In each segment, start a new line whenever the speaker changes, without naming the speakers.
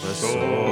the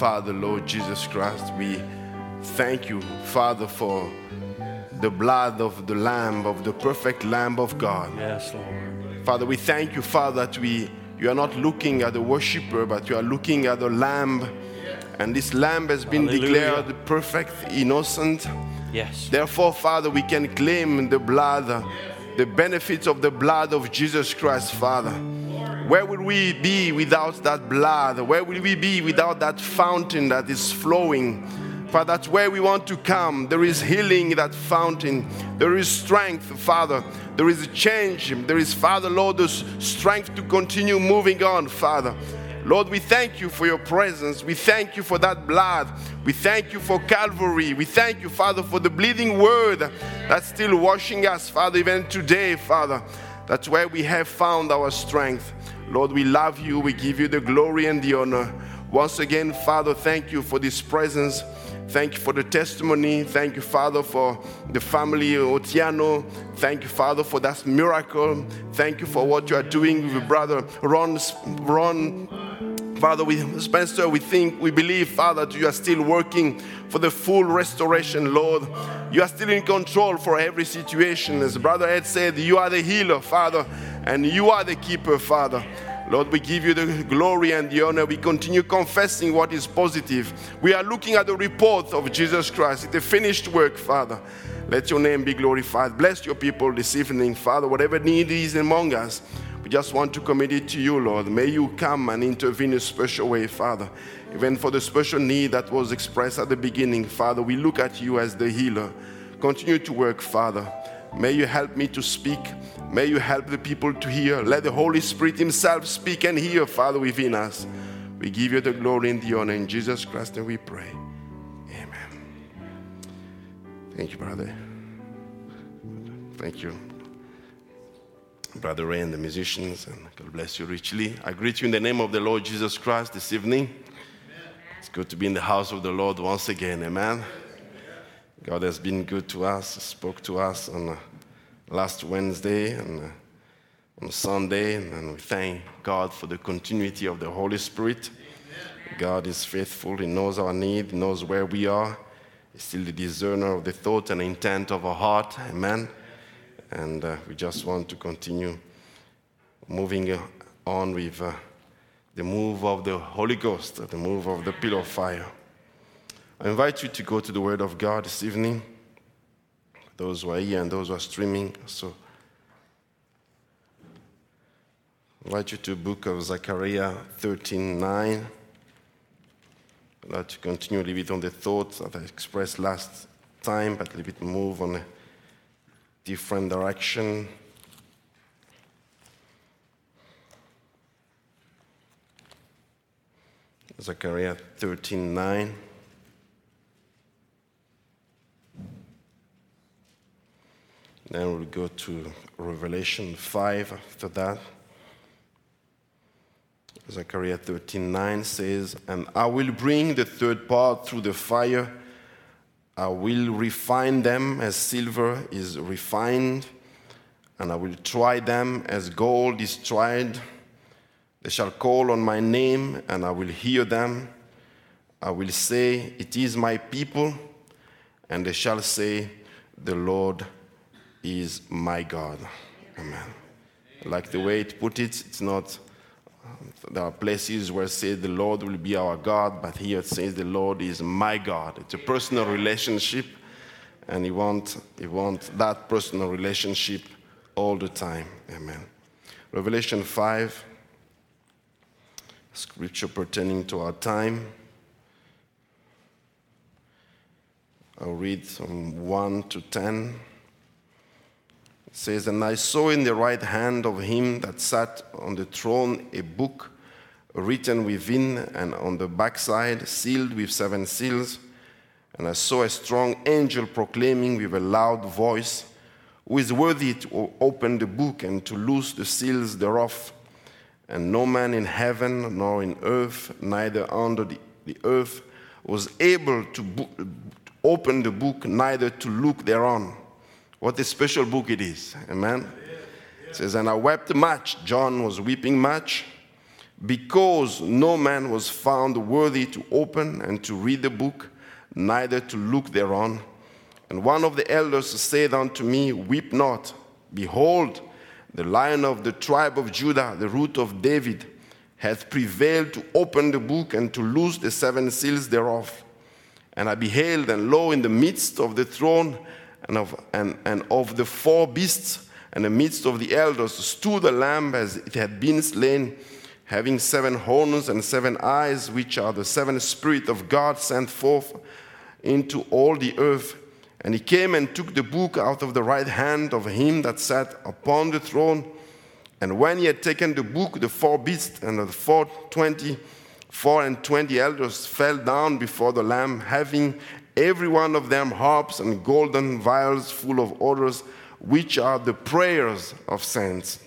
Father, Lord Jesus Christ, we thank you, Father, for the blood of the Lamb, of the perfect Lamb of God.
Yes, Lord.
Father, we thank you, Father, that we you are not looking at the worshiper, but you are looking at the Lamb. And this Lamb has been
Hallelujah.
declared perfect, innocent.
Yes.
Therefore, Father, we can claim the blood, the benefits of the blood of Jesus Christ, Father. Where would we be without that blood? Where will we be without that fountain that is flowing? Father, that's where we want to come. There is healing in that fountain. There is strength, Father. There is a change. There is, Father, Lord, the strength to continue moving on, Father. Lord, we thank you for your presence. We thank you for that blood. We thank you for Calvary. We thank you, Father, for the bleeding word that's still washing us, Father, even today, Father. That's where we have found our strength. Lord, we love you. We give you the glory and the honor. Once again, Father, thank you for this presence. Thank you for the testimony. Thank you, Father, for the family Otiano. Thank you, Father, for that miracle. Thank you for what you are doing with your brother Ron, Ron Father, we, Spencer, we think, we believe, Father, that you are still working for the full restoration, Lord. You are still in control for every situation. As Brother Ed said, you are the healer, Father, and you are the keeper, Father. Lord, we give you the glory and the honor. We continue confessing what is positive. We are looking at the report of Jesus Christ, the finished work, Father. Let your name be glorified. Bless your people this evening, Father. Whatever need is among us, we just want to commit it to you, Lord. May you come and intervene in a special way, Father. Even for the special need that was expressed at the beginning, Father, we look at you as the healer. Continue to work, Father. May you help me to speak. May you help the people to hear. Let the Holy Spirit Himself speak and hear, Father, within us. We give you the glory and the honor in Jesus Christ, and we pray. Amen. Thank you, brother. Thank you, Brother Ray and the musicians, and God bless you richly. I greet you in the name of the Lord Jesus Christ this evening. Amen. It's good to be in the house of the Lord once again. Amen. God has been good to us, spoke to us on uh, last Wednesday and uh, on Sunday, and we thank God for the continuity of the Holy Spirit. Amen. God is faithful, He knows our need, He knows where we are. He's still the discerner of the thought and intent of our heart. Amen. And uh, we just want to continue moving uh, on with uh, the move of the Holy Ghost, the move of the pillar of fire. I invite you to go to the Word of God this evening, those who are here and those who are streaming. So, I invite you to the book of Zechariah 13 9. I'd like to continue a little bit on the thoughts that I expressed last time, but a little bit move on different direction. Zechariah 13 9. Then we'll go to Revelation 5 after that. Zechariah 13 9 says, And I will bring the third part through the fire. I will refine them as silver is refined, and I will try them as gold is tried. They shall call on my name, and I will hear them. I will say, It is my people, and they shall say, The Lord is my God. Amen. Like the way it put it, it's not, there are places where it says the Lord will be our God, but here it says the Lord is my God. It's a personal relationship, and He wants he want that personal relationship all the time. Amen. Revelation 5, scripture pertaining to our time. I'll read from 1 to 10. It says, And I saw in the right hand of him that sat on the throne a book written within and on the backside, sealed with seven seals. And I saw a strong angel proclaiming with a loud voice, Who is worthy to open the book and to loose the seals thereof? And no man in heaven, nor in earth, neither under the, earth, was able to bo- open the book, neither to look thereon. What a special book it is. Amen. It says, And I wept much. John was weeping much because no man was found worthy to open and to read the book, neither to look thereon. And one of the elders said unto me, Weep not. Behold, the lion of the tribe of Judah, the root of David, hath prevailed to open the book and to loose the seven seals thereof. And I beheld, and lo, in the midst of the throne, and of, and, and of the four beasts, and the midst of the elders stood a lamb as it had been slain, having seven horns and seven eyes, which are the seven spirits of God sent forth into all the earth. And he came and took the book out of the right hand of him that sat upon the throne. And when he had taken the book, the four beasts and the four twenty, four and twenty elders fell down before the Lamb, having every one of them harps and golden vials full of odors, which are the prayers of saints.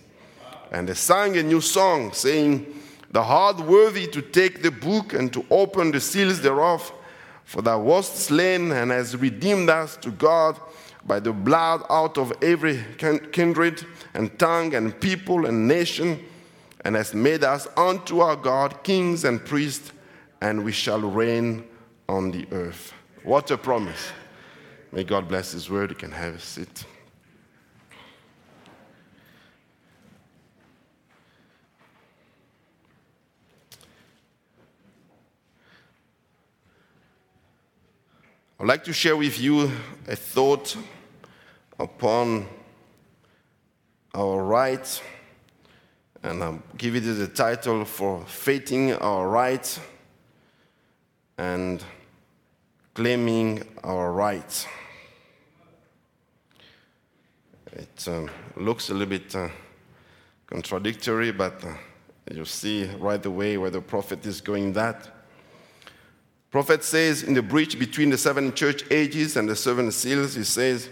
And they sang a new song, saying, The heart worthy to take the book and to open the seals thereof, for thou wast slain and hast redeemed us to God by the blood out of every kindred and tongue and people and nation and hast made us unto our God kings and priests, and we shall reign on the earth. What a promise. May God bless His word. You can have a seat. I'd like to share with you a thought upon our rights, and I'll give it the title Forfeiting Our Rights and Claiming Our Rights. It um, looks a little bit uh, contradictory, but uh, you see right away where the prophet is going that. Prophet says in the breach between the seven church ages and the seven seals, he says,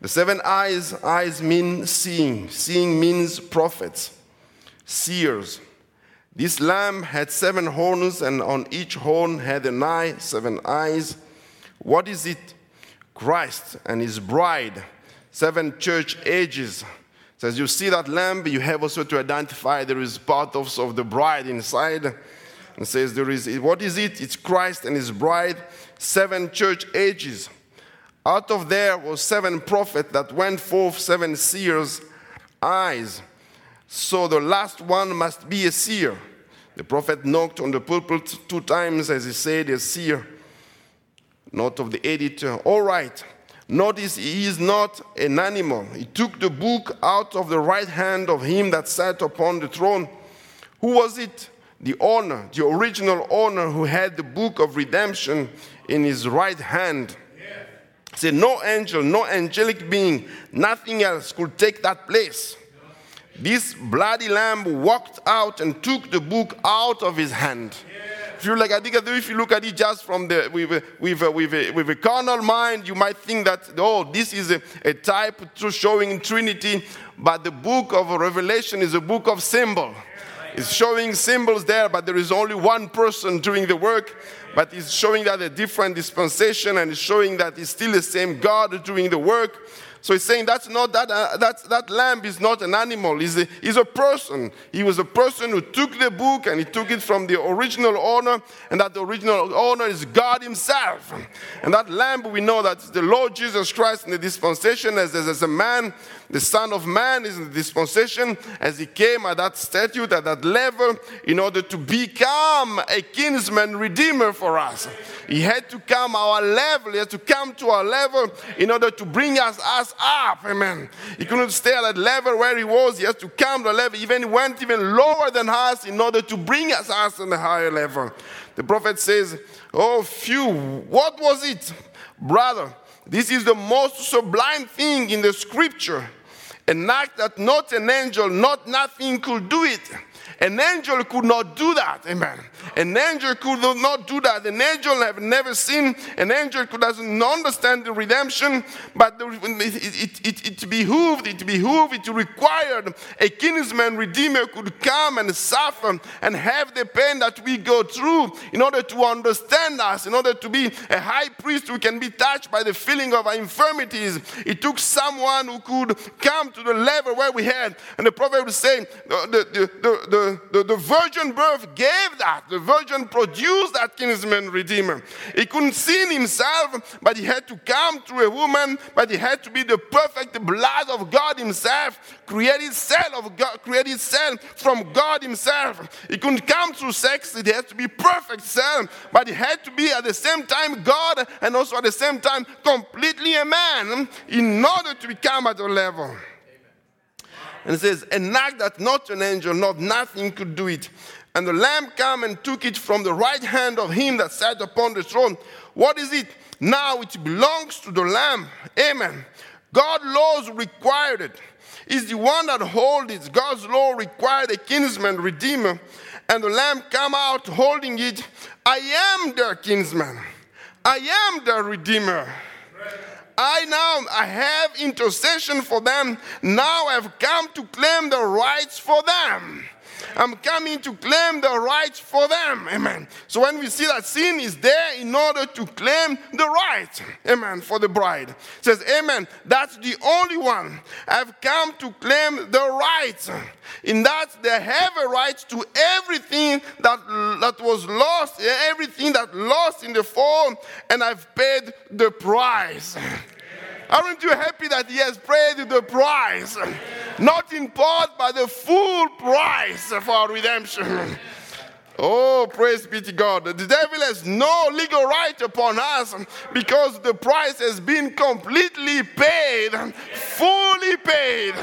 the seven eyes, eyes mean seeing. Seeing means prophets, seers. This lamb had seven horns, and on each horn had an eye, seven eyes. What is it? Christ and his bride, seven church ages. So as you see that lamb, you have also to identify there is part of, of the bride inside. And says there is what is it? It's Christ and his bride, seven church ages. Out of there was seven prophets that went forth, seven seers' eyes. So the last one must be a seer. The prophet knocked on the pulpit two times as he said, a seer. Note of the editor. All right. Notice he is not an animal. He took the book out of the right hand of him that sat upon the throne. Who was it? The owner, the original owner who had the book of redemption in his right hand. Say, no angel, no angelic being, nothing else could take that place. This bloody lamb walked out and took the book out of his hand. If you like, I think if you look at it just from the with with a, with a, with a carnal mind, you might think that oh, this is a, a type showing Trinity, but the book of Revelation is a book of symbol. It's showing symbols there, but there is only one person doing the work but it's showing that a different dispensation and it's showing that it's still the same God doing the work. So he's saying that's not that, uh, that, that lamb is not an animal, he's a, he's a person. He was a person who took the book and he took it from the original owner, and that the original owner is God Himself. And that lamb, we know that the Lord Jesus Christ in the dispensation as, as, as a man, the Son of Man is in the dispensation as he came at that statute, at that level, in order to become a kinsman redeemer for us. He had to come our level, he had to come to our level in order to bring us, us up. Amen. He couldn't stay at that level where he was, he had to come to a level, even he went even lower than us in order to bring us us on a higher level. The prophet says, Oh, few, what was it? Brother, this is the most sublime thing in the scripture an act that not an angel, not nothing could do it. An angel could not do that. Amen. An angel could not do that. An angel have never seen. An angel could doesn't understand the redemption. But it, it, it, it behooved, it behooved, it required a kinsman redeemer could come and suffer and have the pain that we go through in order to understand us, in order to be a high priest who can be touched by the feeling of our infirmities. It took someone who could come to the level where we had. And the prophet was saying, the, the, the the, the, virgin birth gave that. The virgin produced that kinsman redeemer. He couldn't see himself, but he had to come through a woman, but he had to be the perfect blood of God himself, created cell of God, created cell from God himself. He couldn't come through sex, it had to be perfect cell, but he had to be at the same time God and also at the same time completely a man in order to become at a level. And it says, an act that not an angel, not nothing could do it. And the lamb came and took it from the right hand of him that sat upon the throne. What is it? Now it belongs to the lamb. Amen. God's laws required it. Is the one that holds it. God's law required a kinsman, redeemer. And the lamb come out holding it. I am their kinsman. I am their redeemer. I now I have intercession for them. Now I've come to claim the rights for them. I'm coming to claim the rights for them. Amen. So when we see that sin is there in order to claim the right, amen, for the bride. It says, Amen. That's the only one. I've come to claim the right. In that they have a right to everything that, that was lost, everything that lost in the fall, and I've paid the price. Aren't you happy that He has paid the price? Not in part, but the full price for our redemption. Oh, praise be to God. The devil has no legal right upon us because the price has been completely paid, fully paid.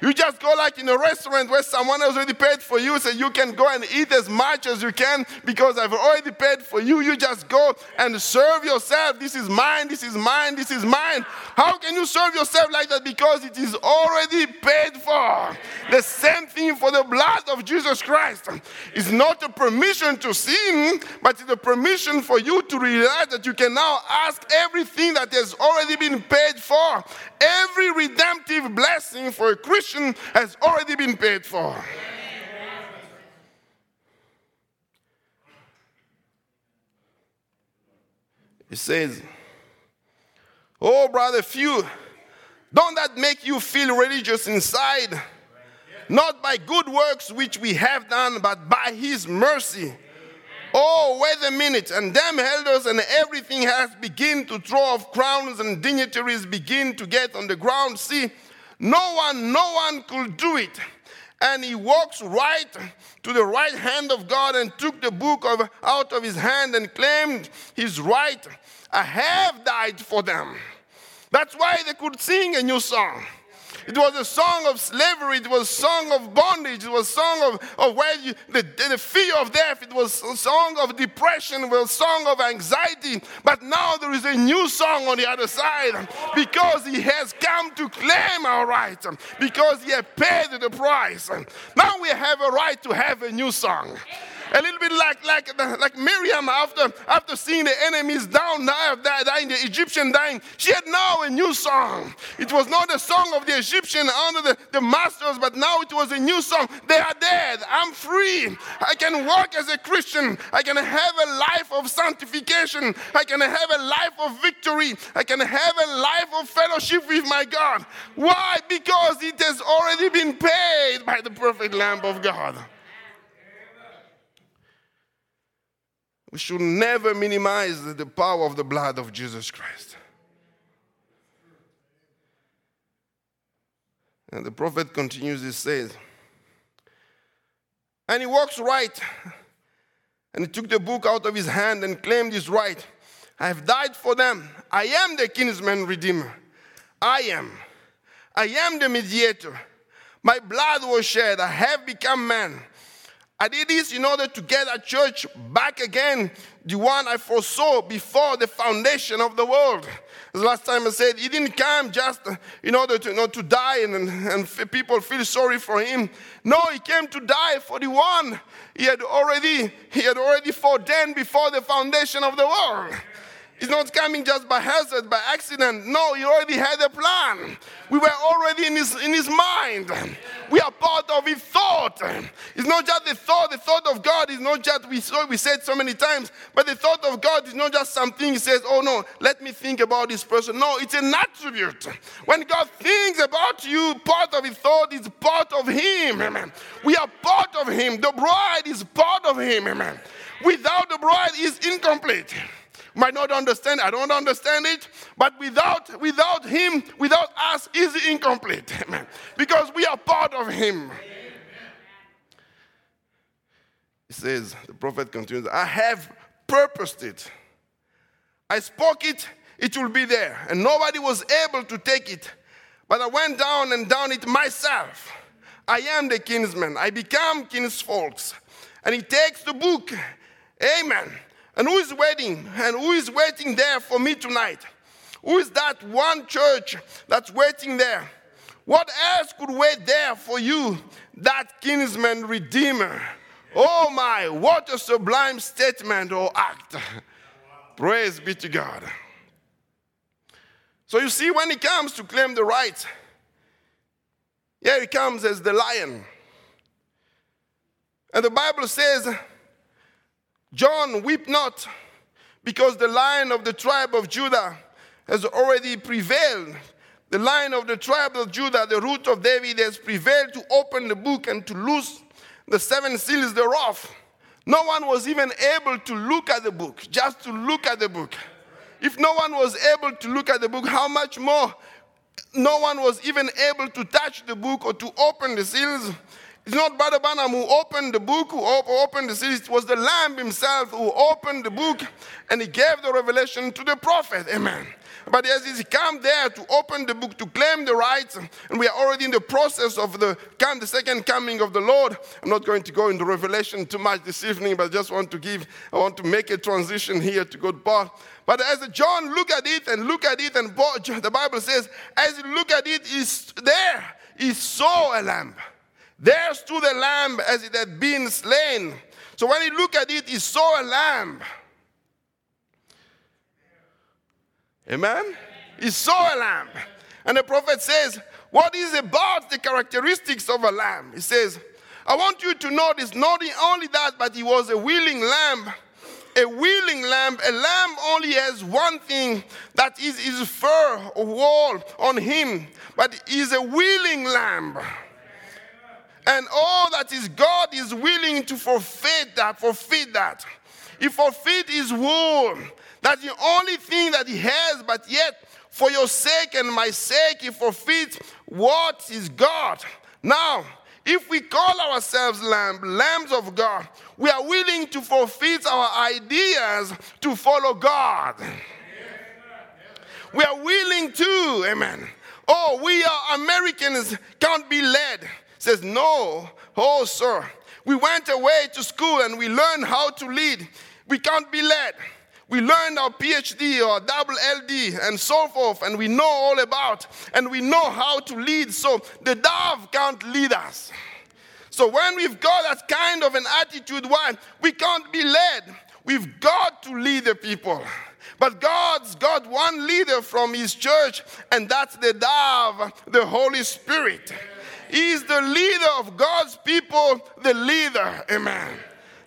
You just go like in a restaurant where someone has already paid for you, so you can go and eat as much as you can because I've already paid for you. You just go and serve yourself. This is mine, this is mine, this is mine. How can you serve yourself like that? Because it is already paid for. The same thing for the blood of Jesus Christ. It's not a permission to sin, but it's a permission for you to realize that you can now ask everything that has already been paid for. Every redemptive blessing for a Christian has already been paid for. It says, Oh, brother, few, don't that make you feel religious inside? Not by good works which we have done, but by his mercy. Oh, wait a minute. And them elders and everything has begin to throw off crowns and dignitaries begin to get on the ground. See, no one, no one could do it. And he walks right to the right hand of God and took the book of, out of his hand and claimed his right. I have died for them. That's why they could sing a new song. It was a song of slavery. It was a song of bondage. It was a song of, of where you, the, the fear of death. It was a song of depression. It was a song of anxiety. But now there is a new song on the other side because he has come to claim our right, because he has paid the price. Now we have a right to have a new song a little bit like, like, like Miriam after, after seeing the enemies down, dying, the Egyptian dying. She had now a new song. It was not the song of the Egyptian under the, the masters, but now it was a new song. They are dead. I'm free. I can walk as a Christian. I can have a life of sanctification. I can have a life of victory. I can have a life of fellowship with my God. Why? Because it has already been paid by the perfect Lamb of God. We should never minimize the power of the blood of Jesus Christ. And the prophet continues, he says, and he walks right, and he took the book out of his hand and claimed his right. I have died for them. I am the kinsman redeemer. I am. I am the mediator. My blood was shed. I have become man. I did this in order to get a church back again, the one I foresaw before the foundation of the world. The last time I said he didn't come just uh, in order to, you know, to die and, and people feel sorry for him. No, he came to die for the one he had already he had already foreordained before the foundation of the world. He's not coming just by hazard, by accident. No, he already had a plan. We were already in his, in his mind. We are part of his thought. It's not just the thought. The thought of God is not just, we, saw, we said so many times, but the thought of God is not just something he says, oh no, let me think about this person. No, it's an attribute. When God thinks about you, part of his thought is part of him. Amen. We are part of him. The bride is part of him. Amen. Without the bride is incomplete might not understand. I don't understand it. But without, without him, without us, is incomplete. Amen. Because we are part of him. He says, the prophet continues, I have purposed it. I spoke it, it will be there. And nobody was able to take it. But I went down and down it myself. I am the kinsman. I become kinsfolks. And he takes the book. Amen. And who is waiting? And who is waiting there for me tonight? Who is that one church that's waiting there? What else could wait there for you? That kinsman redeemer. Oh my, what a sublime statement or act. Praise be to God. So you see, when he comes to claim the right, here he comes as the lion. And the Bible says, John, weep not, because the lion of the tribe of Judah has already prevailed. The lion of the tribe of Judah, the root of David, has prevailed to open the book and to loose the seven seals thereof. No one was even able to look at the book, just to look at the book. If no one was able to look at the book, how much more no one was even able to touch the book or to open the seals? It's not Brother Branham who opened the book, who opened the seals. It was the Lamb himself who opened the book and he gave the revelation to the prophet. Amen. But as he come there to open the book, to claim the rights, and we are already in the process of the, come, the second coming of the Lord. I'm not going to go into Revelation too much this evening, but I just want to give, I want to make a transition here to part. But as John look at it and look at it, and the Bible says, as you look at it, is there, he saw a lamb. There stood a lamb as it had been slain. So when he looked at it, he saw a lamb. Amen? He saw a lamb. And the prophet says, What is about the characteristics of a lamb? He says, I want you to notice not only that, but he was a willing lamb. A willing lamb, a lamb only has one thing that is his fur or wool on him, but he's a willing lamb. And all that is God is willing to forfeit that, forfeit that. He forfeit his wool. That's the only thing that he has, but yet for your sake and my sake, he forfeits what is God. Now, if we call ourselves lamb, lambs of God, we are willing to forfeit our ideas to follow God. We are willing to, amen. Oh, we are Americans, can't be led. Says, no, oh, sir. We went away to school and we learned how to lead. We can't be led. We learned our PhD or double LD and so forth, and we know all about, and we know how to lead. So the dove can't lead us. So when we've got that kind of an attitude, why? We can't be led. We've got to lead the people. But God's got one leader from his church, and that's the dove, the Holy Spirit. He's the leader of God's people, the leader. Amen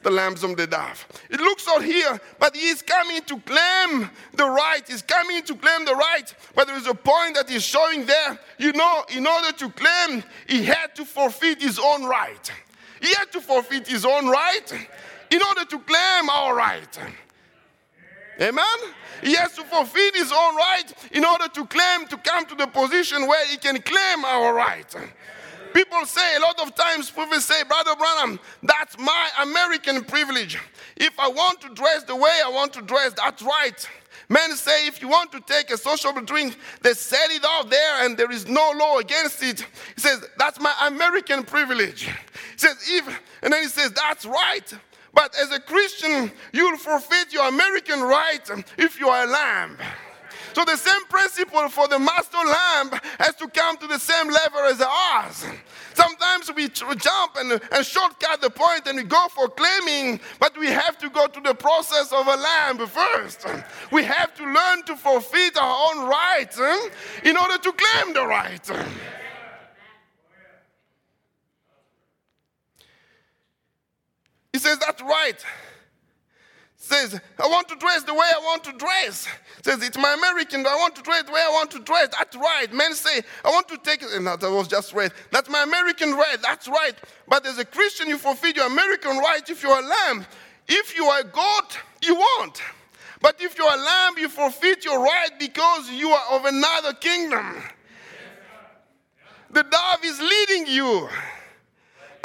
the lambs of the dove. It looks out here, but he is coming to claim the right. He's coming to claim the right. But there is a point that he's showing there. You know, in order to claim, he had to forfeit his own right. He had to forfeit his own right in order to claim our right. Amen? He has to forfeit his own right in order to claim to come to the position where he can claim our right. People say a lot of times, people say, Brother Branham, that's my American privilege. If I want to dress the way I want to dress, that's right. Men say if you want to take a sociable drink, they set it out there and there is no law against it. He says, That's my American privilege. He says, if, and then he says, That's right. But as a Christian, you'll forfeit your American right if you are a lamb. So the same principle for the master lamb has to come to the same level as ours. Sometimes we jump and, and shortcut the point and we go for claiming, but we have to go to the process of a lamb first. We have to learn to forfeit our own rights eh, in order to claim the right. He says, That's right says, I want to dress the way I want to dress. Says, it's my American, I want to dress the way I want to dress. That's right. Men say, I want to take it. And that was just right. That's my American right. That's right. But as a Christian, you forfeit your American right if you're a lamb. If you are a goat, you won't. But if you're a lamb, you forfeit your right because you are of another kingdom. The dove is leading you.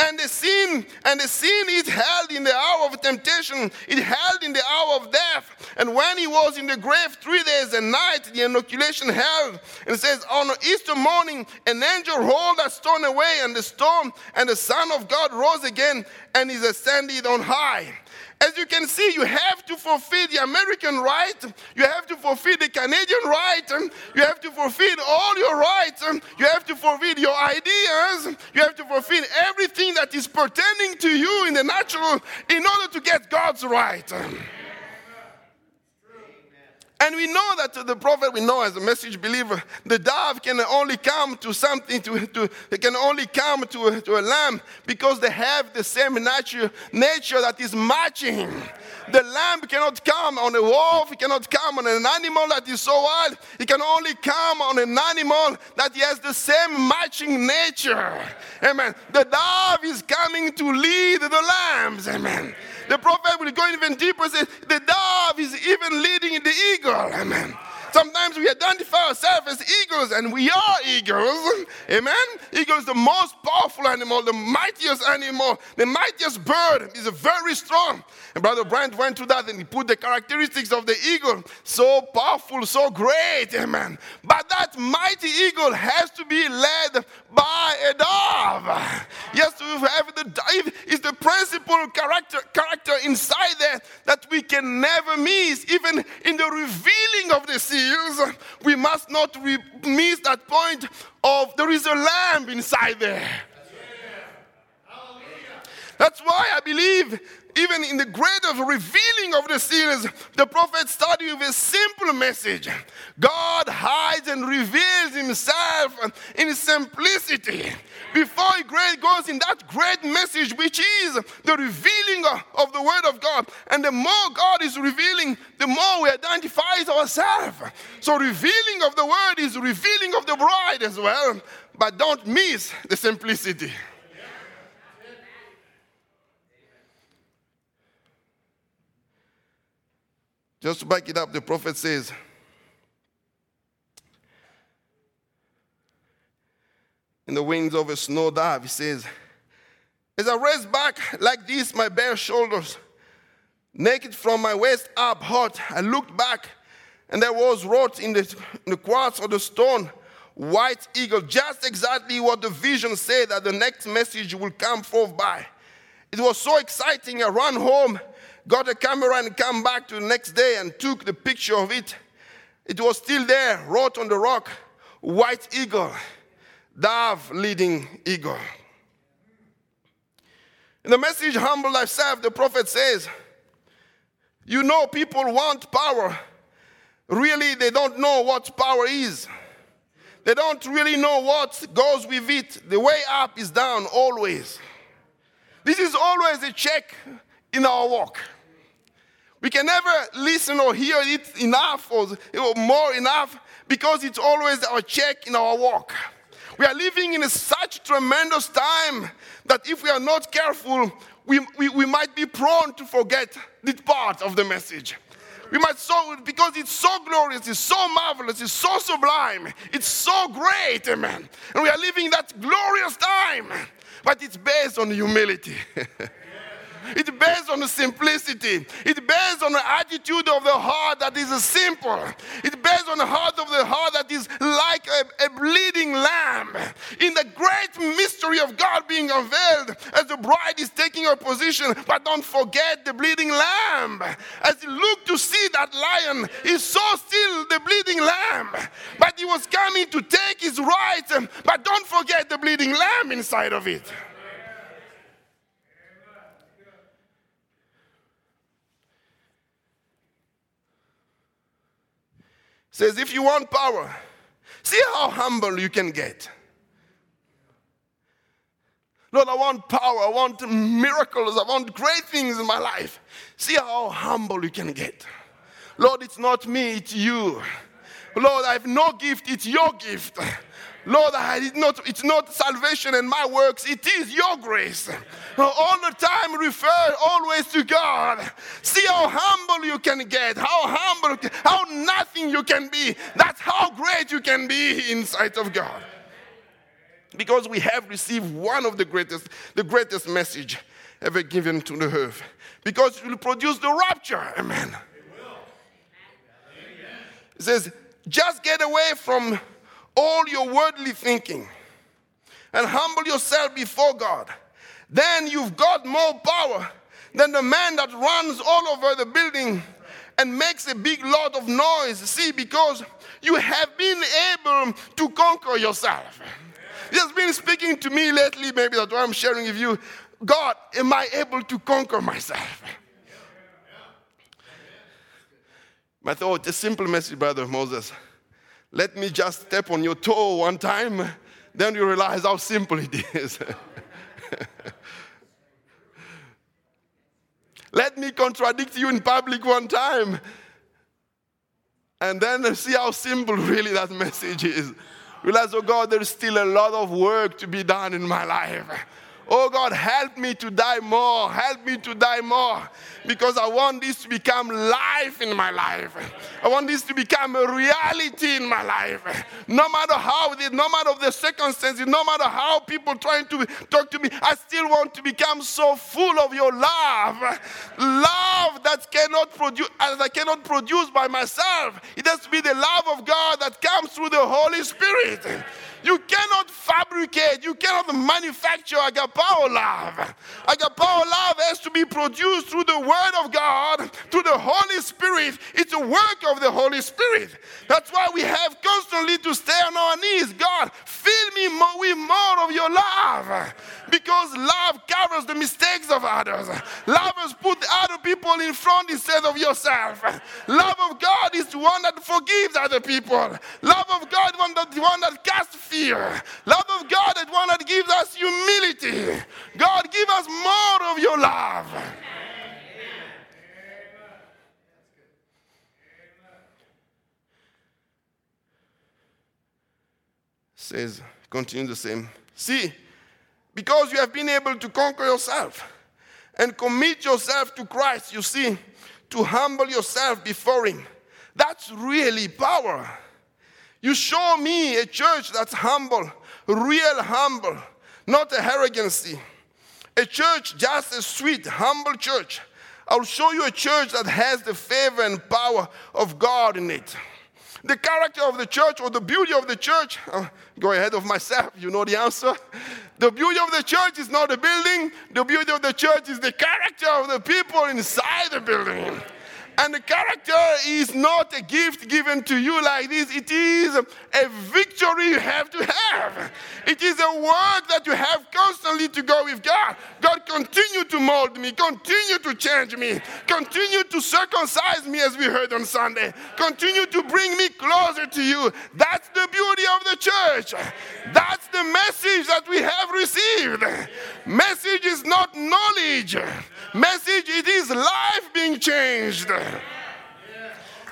And the sin, and the sin is held in the hour of temptation, it held in the hour of death. And when he was in the grave three days and night, the inoculation held. And it says, On Easter morning, an angel rolled that stone away, and the stone and the Son of God rose again and is ascended on high. As you can see, you have to fulfill the American right, you have to fulfill the Canadian right, you have to fulfill all your rights, you have to fulfill your ideas, you have to fulfill everything that is pertaining to you in the natural in order to get God's right. And we know that the prophet, we know as a message believer, the dove can only come to something, to, to it can only come to, to a lamb because they have the same nature, nature that is matching. The lamb cannot come on a wolf, it cannot come on an animal that is so wild. It can only come on an animal that has the same matching nature. Amen. The dove is coming to lead the lambs. Amen. The prophet will go even deeper say, the dove is even leading the eagle. Amen. Sometimes we identify ourselves as eagles, and we are eagles. Amen. Eagle is the most powerful animal, the mightiest animal, the mightiest bird. is very strong. And Brother Brent went to that and he put the characteristics of the eagle so powerful, so great. Amen. But that mighty eagle has to be led by a dove. Yes, to have the dove is the principal character, character inside there that we can never miss. Even in the revealing of the we must not re- miss that point of there is a lamb inside there. That's why I believe even in the greatest revealing of the seals, the prophet started with a simple message God hides and reveals himself in simplicity. Before he goes in that great message, which is the revealing of the Word of God. And the more God is revealing, the more we identify ourselves. So, revealing of the Word is revealing of the bride as well. But don't miss the simplicity. Just to back it up, the prophet says, in the wings of a snow dove, he says, As I raised back like this, my bare shoulders, naked from my waist up, hot, I looked back, and there was wrought in the, in the quartz of the stone, white eagle, just exactly what the vision said that the next message will come forth by. It was so exciting. I ran home got a camera and come back to the next day and took the picture of it. It was still there, wrote on the rock, white eagle, dove leading eagle. In the message, Humble Life," Thyself, the prophet says, You know, people want power. Really, they don't know what power is. They don't really know what goes with it. The way up is down always. This is always a check in our walk. We can never listen or hear it enough or, more enough because it's always our check in our walk. We are living in such tremendous time that if we are not careful, we, we, we might be prone to forget this part of the message. We might so, because it's so glorious, it's so marvelous, it's so sublime, it's so great, amen. And we are living that glorious time, but it's based on humility. It's based on the simplicity. It's based on the attitude of the heart that is simple. It's based on the heart of the heart that is like a, a bleeding lamb. In the great mystery of God being unveiled as the bride is taking her position, but don't forget the bleeding lamb. As you look to see that lion, he saw still the bleeding lamb, but he was coming to take his right, but don't forget the bleeding lamb inside of it. Says, if you want power, see how humble you can get. Lord, I want power. I want miracles. I want great things in my life. See how humble you can get. Lord, it's not me, it's you. Lord, I have no gift, it's your gift. Lord, it's not, it's not salvation and my works, it is your grace. All the time refer always to God. See how humble you can get, how humble, how nothing you can be. That's how great you can be in sight of God. Because we have received one of the greatest, the greatest message ever given to the earth. Because it will produce the rapture. Amen. It says, just get away from all your worldly thinking and humble yourself before God, then you've got more power than the man that runs all over the building and makes a big lot of noise. See, because you have been able to conquer yourself. He has been speaking to me lately, maybe that's why I'm sharing with you. God, am I able to conquer myself? I thought, a simple message, brother Moses. Let me just step on your toe one time, then you realize how simple it is. Let me contradict you in public one time, and then see how simple really that message is. Realize, oh God, there's still a lot of work to be done in my life. Oh God, help me to die more. Help me to die more. Because I want this to become life in my life. I want this to become a reality in my life. No matter how, no matter the circumstances, no matter how people trying to talk to me, I still want to become so full of your love. Love that cannot produce, uh, that I cannot produce by myself. It has to be the love of God that comes through the Holy Spirit. You cannot fabricate, you cannot manufacture agapao love. Agapao love has to be produced through the Word of God, through the Holy Spirit. It's a work of the Holy Spirit. That's why we have constantly to stay on our knees. God, fill me more with more of your love. Because love covers the mistakes of others. Love has put other people in front instead of yourself. Love of God is the one that forgives other people. Love of God is the one that casts fear. Love of God is one that gives us humility. God, give us more of your love. Says, continue the same. See, because you have been able to conquer yourself and commit yourself to Christ, you see, to humble yourself before Him. That's really power. You show me a church that's humble, real humble, not a arrogancy. A church just a sweet, humble church. I'll show you a church that has the favor and power of God in it. The character of the church or the beauty of the church, uh, go ahead of myself, you know the answer. The beauty of the church is not the building, the beauty of the church is the character of the people inside the building. And the character is not a gift given to you like this. It is a victory you have to have. It is a work that you have constantly to go with God. God, continue to mold me, continue to change me, continue to circumcise me, as we heard on Sunday. Continue to bring me closer to you. That's the beauty of the church. That's the message that we have received. Message is not knowledge. Message, it is life being changed.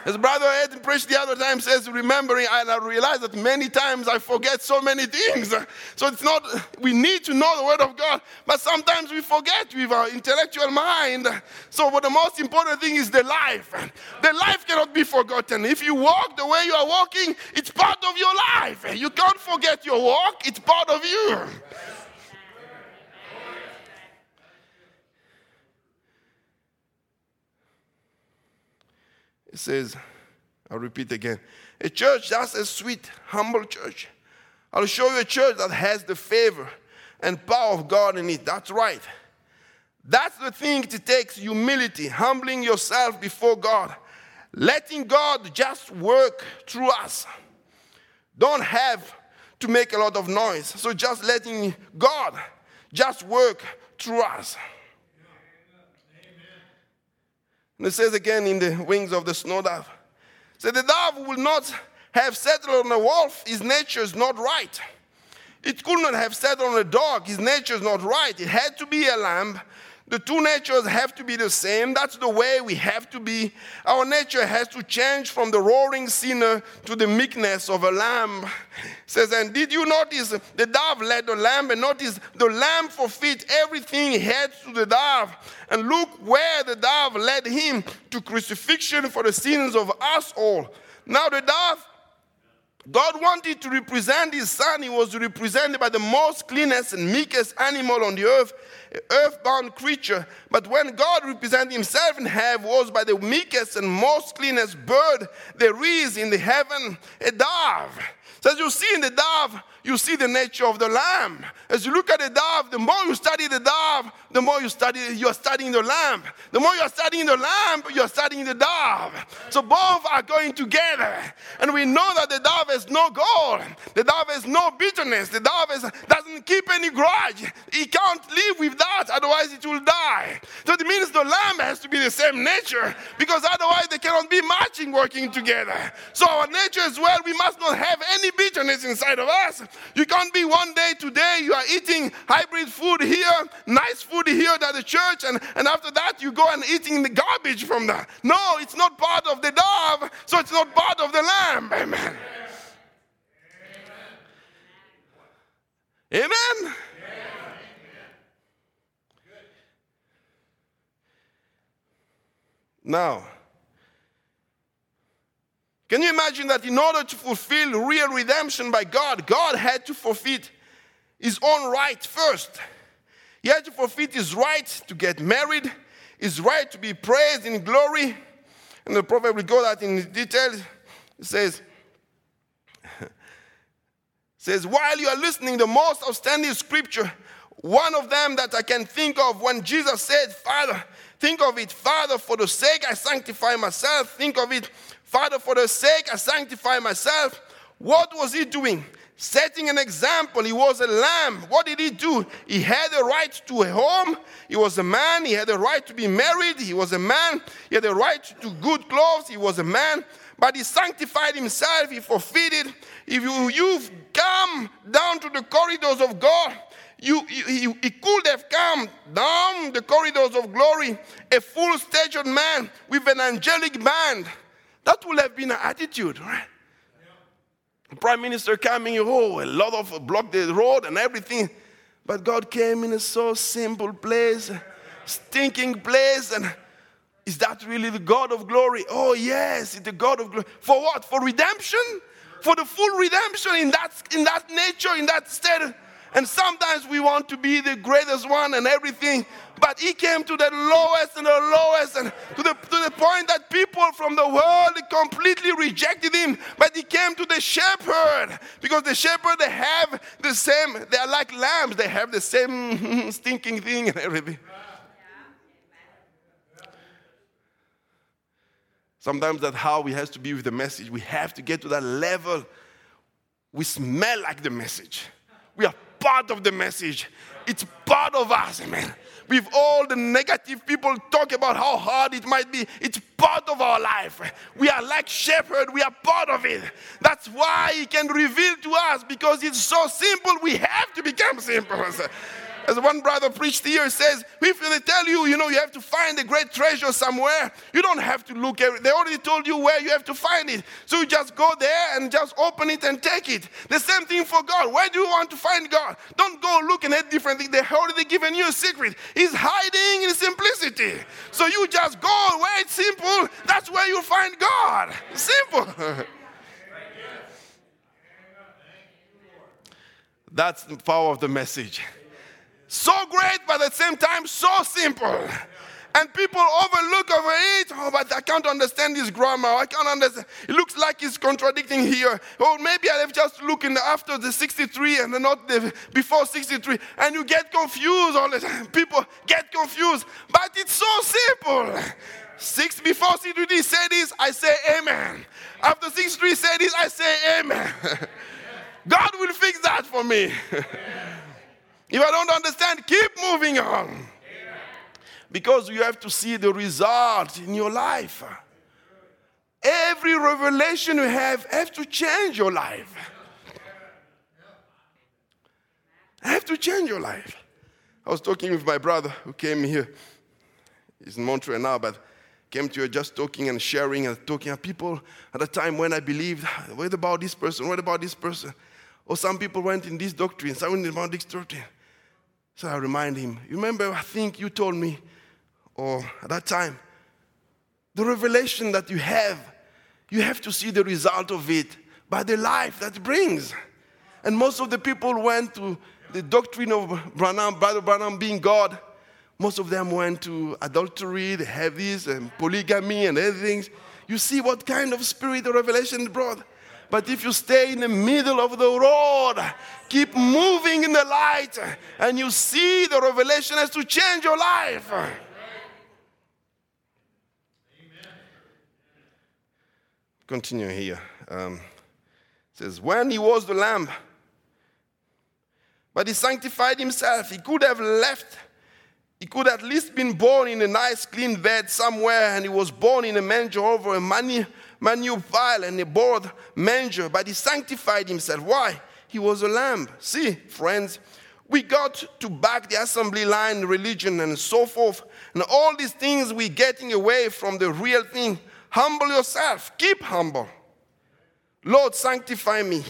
As Brother Ed preached the other time says, remembering, and I realize that many times I forget so many things. So it's not, we need to know the Word of God, but sometimes we forget with our intellectual mind. So what the most important thing is the life. The life cannot be forgotten. If you walk the way you are walking, it's part of your life. You can't forget your walk, it's part of you. It says, I'll repeat again a church that's a sweet, humble church. I'll show you a church that has the favor and power of God in it. That's right. That's the thing it takes humility, humbling yourself before God, letting God just work through us. Don't have to make a lot of noise. So just letting God just work through us. And it says again in the wings of the snow dove. So the dove will not have settled on a wolf, his nature is not right. It could not have settled on a dog, his nature is not right. It had to be a lamb the two natures have to be the same. That's the way we have to be. Our nature has to change from the roaring sinner to the meekness of a lamb. It says, and did you notice the dove led the lamb, and notice the lamb forfeit everything heads to the dove. And look where the dove led him to crucifixion for the sins of us all. Now the dove God wanted to represent his son. He was represented by the most cleanest and meekest animal on the earth earthbound creature. But when God represented himself in heaven was by the meekest and most cleanest bird there is in the heaven, a dove. So as you see in the dove, you see the nature of the lamb. As you look at the dove, the more you study the dove, the more you study, you are studying the lamb. The more you are studying the lamb, you are studying the dove. So both are going together. And we know that the dove has no gall. The dove has no bitterness. The dove has, doesn't keep any grudge. He can't live with that, otherwise, it will die. So it means the lamb has to be the same nature because otherwise, they cannot be matching working together. So, our nature as well, we must not have any bitterness inside of us. You can't be one day today, you are eating hybrid food here, nice food here at the church, and, and after that, you go and eating the garbage from that. No, it's not part of the dove, so it's not part of the lamb. Amen. Amen. Amen. Now, can you imagine that in order to fulfill real redemption by God, God had to forfeit his own right first? He had to forfeit his right to get married, his right to be praised in glory. And the prophet will go that in detail. It says, says, while you are listening, the most outstanding scripture, one of them that I can think of when Jesus said, Father, think of it, Father, for the sake I sanctify myself, think of it, Father, for the sake I sanctify myself. What was he doing? Setting an example. He was a lamb. What did he do? He had a right to a home. He was a man. He had a right to be married. He was a man. He had a right to good clothes. He was a man but he sanctified himself, he forfeited. If you, you've come down to the corridors of God, you, you, he could have come down the corridors of glory, a full statured man with an angelic band. That would have been an attitude, right? Yeah. Prime Minister coming, oh, a lot of blocked the road and everything. But God came in a so simple place, stinking place, and is that really the God of glory? Oh, yes, it's the God of glory. For what? For redemption? For the full redemption in that, in that nature, in that state. And sometimes we want to be the greatest one and everything, but he came to the lowest and the lowest, and to the, to the point that people from the world completely rejected him. But he came to the shepherd because the shepherd they have the same, they are like lambs, they have the same stinking thing and everything. Sometimes that's how we have to be with the message. We have to get to that level. We smell like the message. We are part of the message. It's part of us, amen. With all the negative people talk about how hard it might be, it's part of our life. We are like shepherd, we are part of it. That's why he can reveal to us because it's so simple, we have to become simple. As one brother preached here, says, if they tell you, you know, you have to find a great treasure somewhere, you don't have to look. Every, they already told you where you have to find it. So you just go there and just open it and take it. The same thing for God. Where do you want to find God? Don't go looking at different things. They already given you a secret. He's hiding in simplicity. So you just go where it's simple. That's where you find God. Simple. That's the power of the message. So great, but at the same time, so simple. And people overlook over it. Oh, but I can't understand this grammar. I can't understand. It looks like it's contradicting here. Or maybe I have just looking after the 63 and not the before 63. And you get confused all the time. People get confused. But it's so simple. Six before 63 say this, I say amen. After 63 say this, I say amen. God will fix that for me. If I don't understand, keep moving on. Because you have to see the result in your life. Every revelation you have have to change your life. have to change your life. I was talking with my brother who came here. He's in Montreal now, but came to you just talking and sharing and talking. And people at a time when I believed, what about this person? What about this person? Or some people went in this doctrine, some went in this doctrine. So I remind him, you remember, I think you told me, or at that time, the revelation that you have, you have to see the result of it by the life that brings. And most of the people went to the doctrine of Branham, Brother Branham being God. Most of them went to adultery, the this, and polygamy and other things. You see what kind of spirit the revelation brought. But if you stay in the middle of the road, keep moving in the light, and you see the revelation has to change your life. Amen. Continue here. Um, says, When he was the lamb, but he sanctified himself. He could have left. He could at least been born in a nice clean bed somewhere, and he was born in a manger over a manu, manure pile and a board manger, but he sanctified himself. Why? He was a lamb. See, friends, we got to back the assembly line, religion, and so forth. And all these things we're getting away from the real thing. Humble yourself, keep humble. Lord, sanctify me.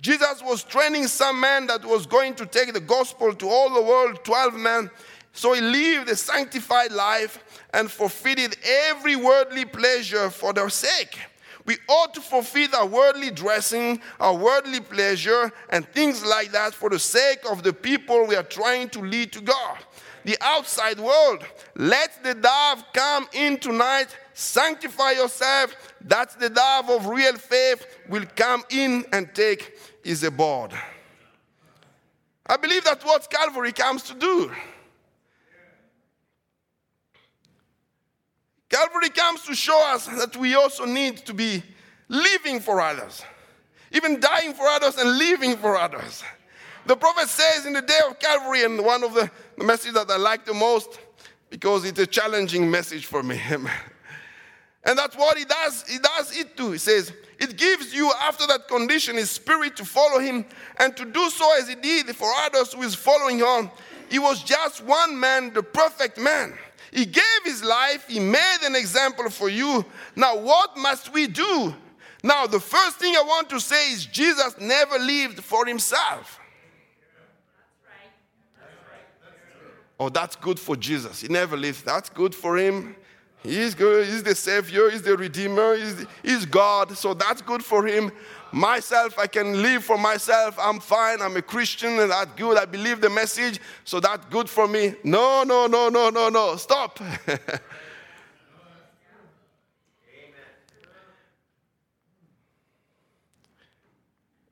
Jesus was training some man that was going to take the gospel to all the world, 12 men. So he lived a sanctified life and forfeited every worldly pleasure for their sake. We ought to forfeit our worldly dressing, our worldly pleasure, and things like that for the sake of the people we are trying to lead to God. The outside world. Let the dove come in tonight. Sanctify yourself. That's the dove of real faith will come in and take his abode. I believe that's what Calvary comes to do. Calvary comes to show us that we also need to be living for others, even dying for others and living for others. The prophet says in the day of Calvary, and one of the, messages that I like the most, because it's a challenging message for me. and that's what he does. He does it too. He says, it gives you, after that condition, his spirit to follow him and to do so as he did for others who is following on. He was just one man, the perfect man. He gave his life, he made an example for you. Now, what must we do? Now, the first thing I want to say is Jesus never lived for himself. Oh, that's good for Jesus. He never lived. That's good for him. He's good. He's the Savior. He's the Redeemer. He's, he's God. So that's good for him. Myself, I can live for myself. I'm fine. I'm a Christian and that's good. I believe the message. So that's good for me. No, no, no, no, no, no. Stop.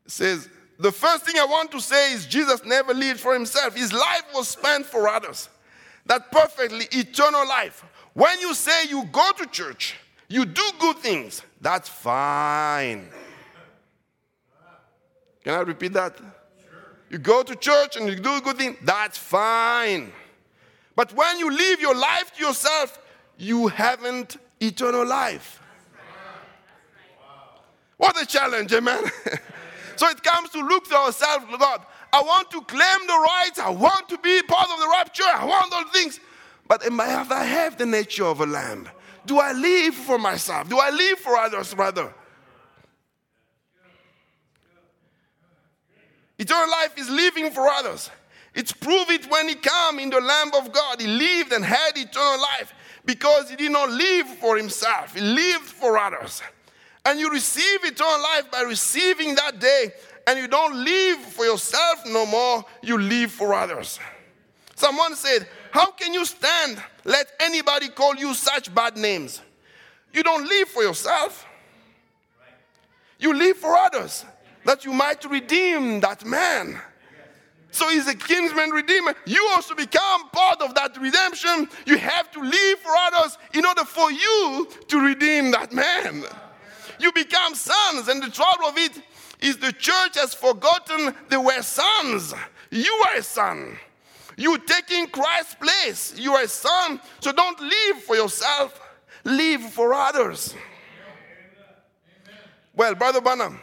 says, the first thing I want to say is Jesus never lived for himself. His life was spent for others. That perfectly eternal life when you say you go to church, you do good things, that's fine. Can I repeat that? Sure. You go to church and you do a good things, that's fine. But when you live your life to yourself, you haven't eternal life. What a challenge, amen. so it comes to look to ourselves, God. I want to claim the rights. I want to be part of the rapture. I want all things. But am I, have I have the nature of a lamb? Do I live for myself? Do I live for others, rather? Eternal life is living for others. It's proved it when he came in the Lamb of God. He lived and had eternal life because he did not live for himself. He lived for others. And you receive eternal life by receiving that day. And you don't live for yourself no more, you live for others. Someone said, how can you stand? Let anybody call you such bad names. You don't live for yourself, you live for others that you might redeem that man. So he's a kinsman redeemer. You also become part of that redemption. You have to live for others in order for you to redeem that man. You become sons, and the trouble of it is the church has forgotten they were sons. You are a son. You taking Christ's place. You are a son. So don't live for yourself, live for others. Well, Brother Branham,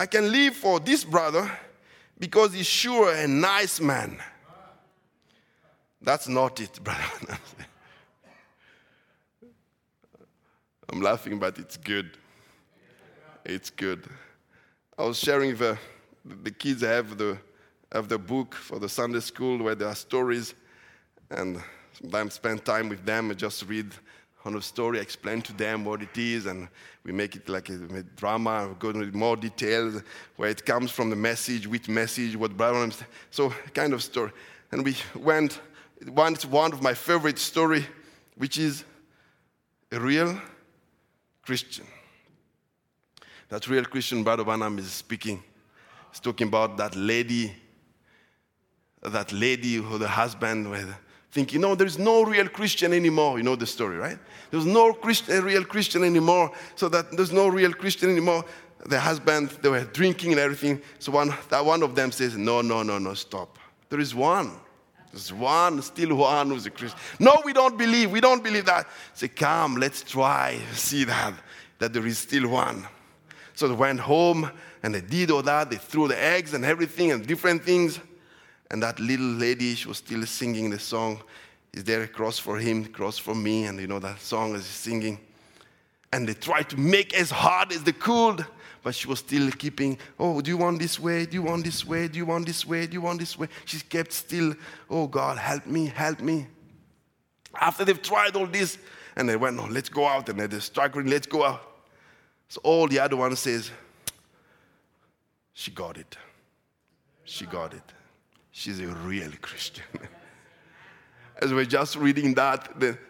I can live for this brother because he's sure a nice man. That's not it, brother. I'm laughing, but it's good. It's good. I was sharing the, the kids have the of the book for the Sunday school where there are stories, and sometimes spend time with them and just read on a story, explain to them what it is, and we make it like a, a drama, go into more details, where it comes from the message, which message, what Brown, so kind of story. And we went, one, one of my favorite story, which is a real Christian. That real Christian, Brother Branham is speaking. He's talking about that lady that lady or the husband were thinking, no, there's no real Christian anymore. You know the story, right? There's no real Christian anymore, so that there's no real Christian anymore. the husband, they were drinking and everything. So one, that one of them says, No, no, no, no, stop. There is one. There's one, still one who's a Christian. No, we don't believe. We don't believe that. Say, come, let's try, see that, that there is still one. So they went home and they did all that. They threw the eggs and everything and different things. And that little lady, she was still singing the song. Is there a cross for him, cross for me? And you know that song as is singing. And they tried to make as hard as they could, but she was still keeping, oh, do you want this way? Do you want this way? Do you want this way? Do you want this way? She kept still, oh God, help me, help me. After they've tried all this, and they went, no, let's go out, and they're struggling, let's go out. So all the other one says, she got it. She got it. She's a real Christian. As we're just reading that,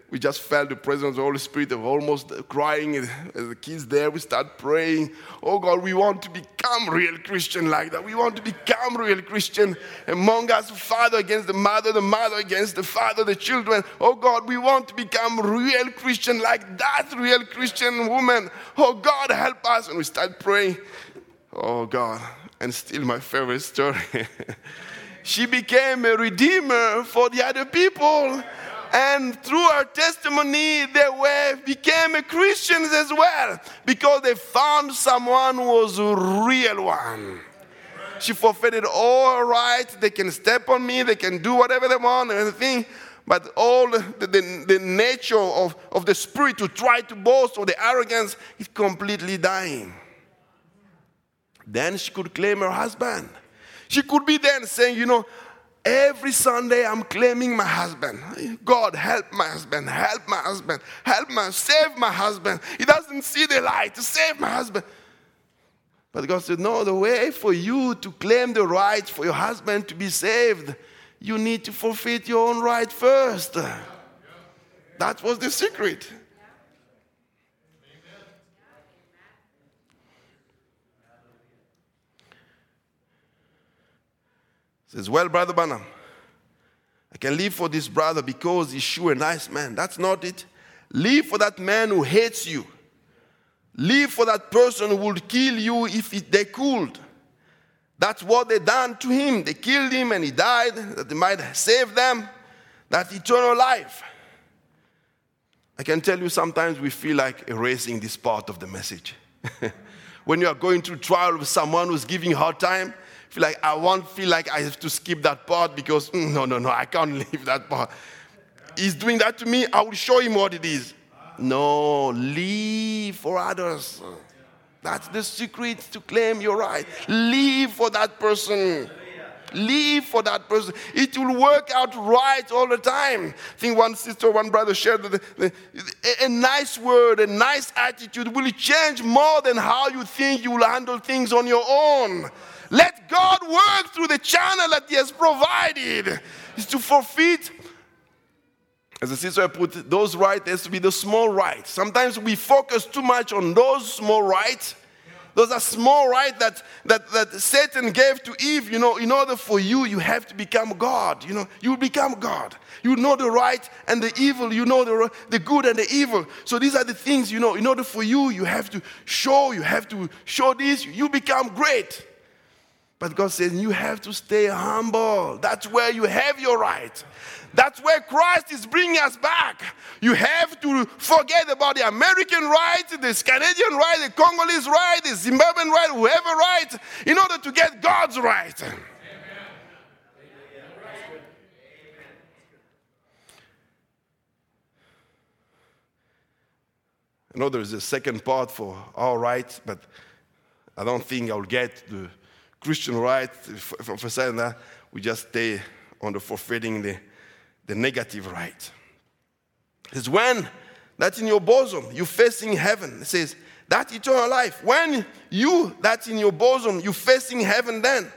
we just felt the presence of the Holy Spirit of almost crying. As the kids there, we start praying. Oh God, we want to become real Christian like that. We want to become real Christian among us, father against the mother, the mother against the father, the children. Oh God, we want to become real Christian like that real Christian woman. Oh God, help us. And we start praying. Oh God, and still my favorite story. she became a redeemer for the other people. And through her testimony, they were, became Christians as well because they found someone who was a real one. She forfeited all rights. They can step on me, they can do whatever they want everything. But all the, the, the nature of, of the spirit to try to boast or the arrogance is completely dying. Then she could claim her husband. She could be then saying, you know, every Sunday I'm claiming my husband. God, help my husband, help my husband, help my, save my husband. He doesn't see the light save my husband. But God said, no, the way for you to claim the right for your husband to be saved, you need to forfeit your own right first. That was the secret. Says, Well, Brother Branham, I can live for this brother because he's sure a nice man. That's not it. Live for that man who hates you. Live for that person who would kill you if they could. That's what they done to him. They killed him and he died, that they might save them, that eternal life. I can tell you sometimes we feel like erasing this part of the message. when you are going through trial with someone who's giving hard time, feel like I won't feel like I have to skip that part because mm, no, no, no, I can't leave that part. He's doing that to me. I will show him what it is. No, leave for others. That's the secret to claim your right. Leave for that person. Leave for that person. It will work out right all the time. I think one sister, one brother shared the, the, a nice word, a nice attitude will change more than how you think you will handle things on your own. Let God work through the channel that He has provided. Is to forfeit, as the sister put, those rights has to be the small rights. Sometimes we focus too much on those small rights. Those are small rights that, that, that Satan gave to Eve. You know, in order for you, you have to become God. You know, you become God. You know the right and the evil. You know the, the good and the evil. So these are the things, you know, in order for you, you have to show, you have to show this. You become great. But God says you have to stay humble. That's where you have your right. That's where Christ is bringing us back. You have to forget about the American right, the Canadian right, the Congolese right, the Zimbabwean right, whoever right, in order to get God's right. Amen. I know there's a second part for our rights, but I don't think I'll get the Christian right, saying that, we just stay on the forfeiting the, the negative right. It's when that's in your bosom, you're facing heaven. It says, that eternal life. When you, that's in your bosom, you're facing heaven then.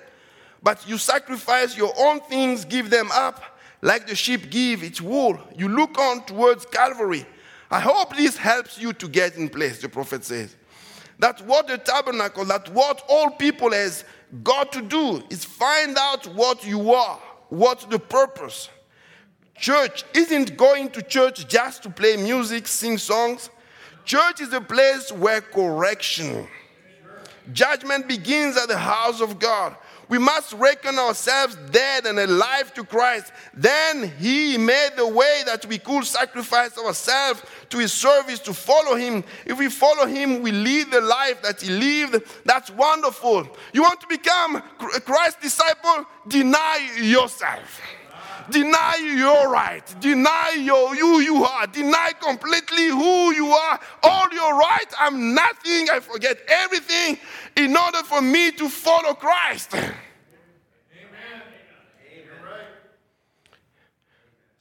But you sacrifice your own things, give them up, like the sheep give its wool. You look on towards Calvary. I hope this helps you to get in place, the prophet says. That what the tabernacle, that what all people has got to do is find out what you are, what's the purpose. Church isn't going to church just to play music, sing songs. Church is a place where correction, Judgment begins at the house of God. We must reckon ourselves dead and alive to Christ. Then He made the way that we could sacrifice ourselves to His service to follow Him. If we follow Him, we lead the life that He lived. That's wonderful. You want to become a Christ disciple? Deny yourself. Deny your right. Deny your, who you are. Deny completely who you are. All your right. I'm nothing. I forget everything in order for me to follow Christ. Amen.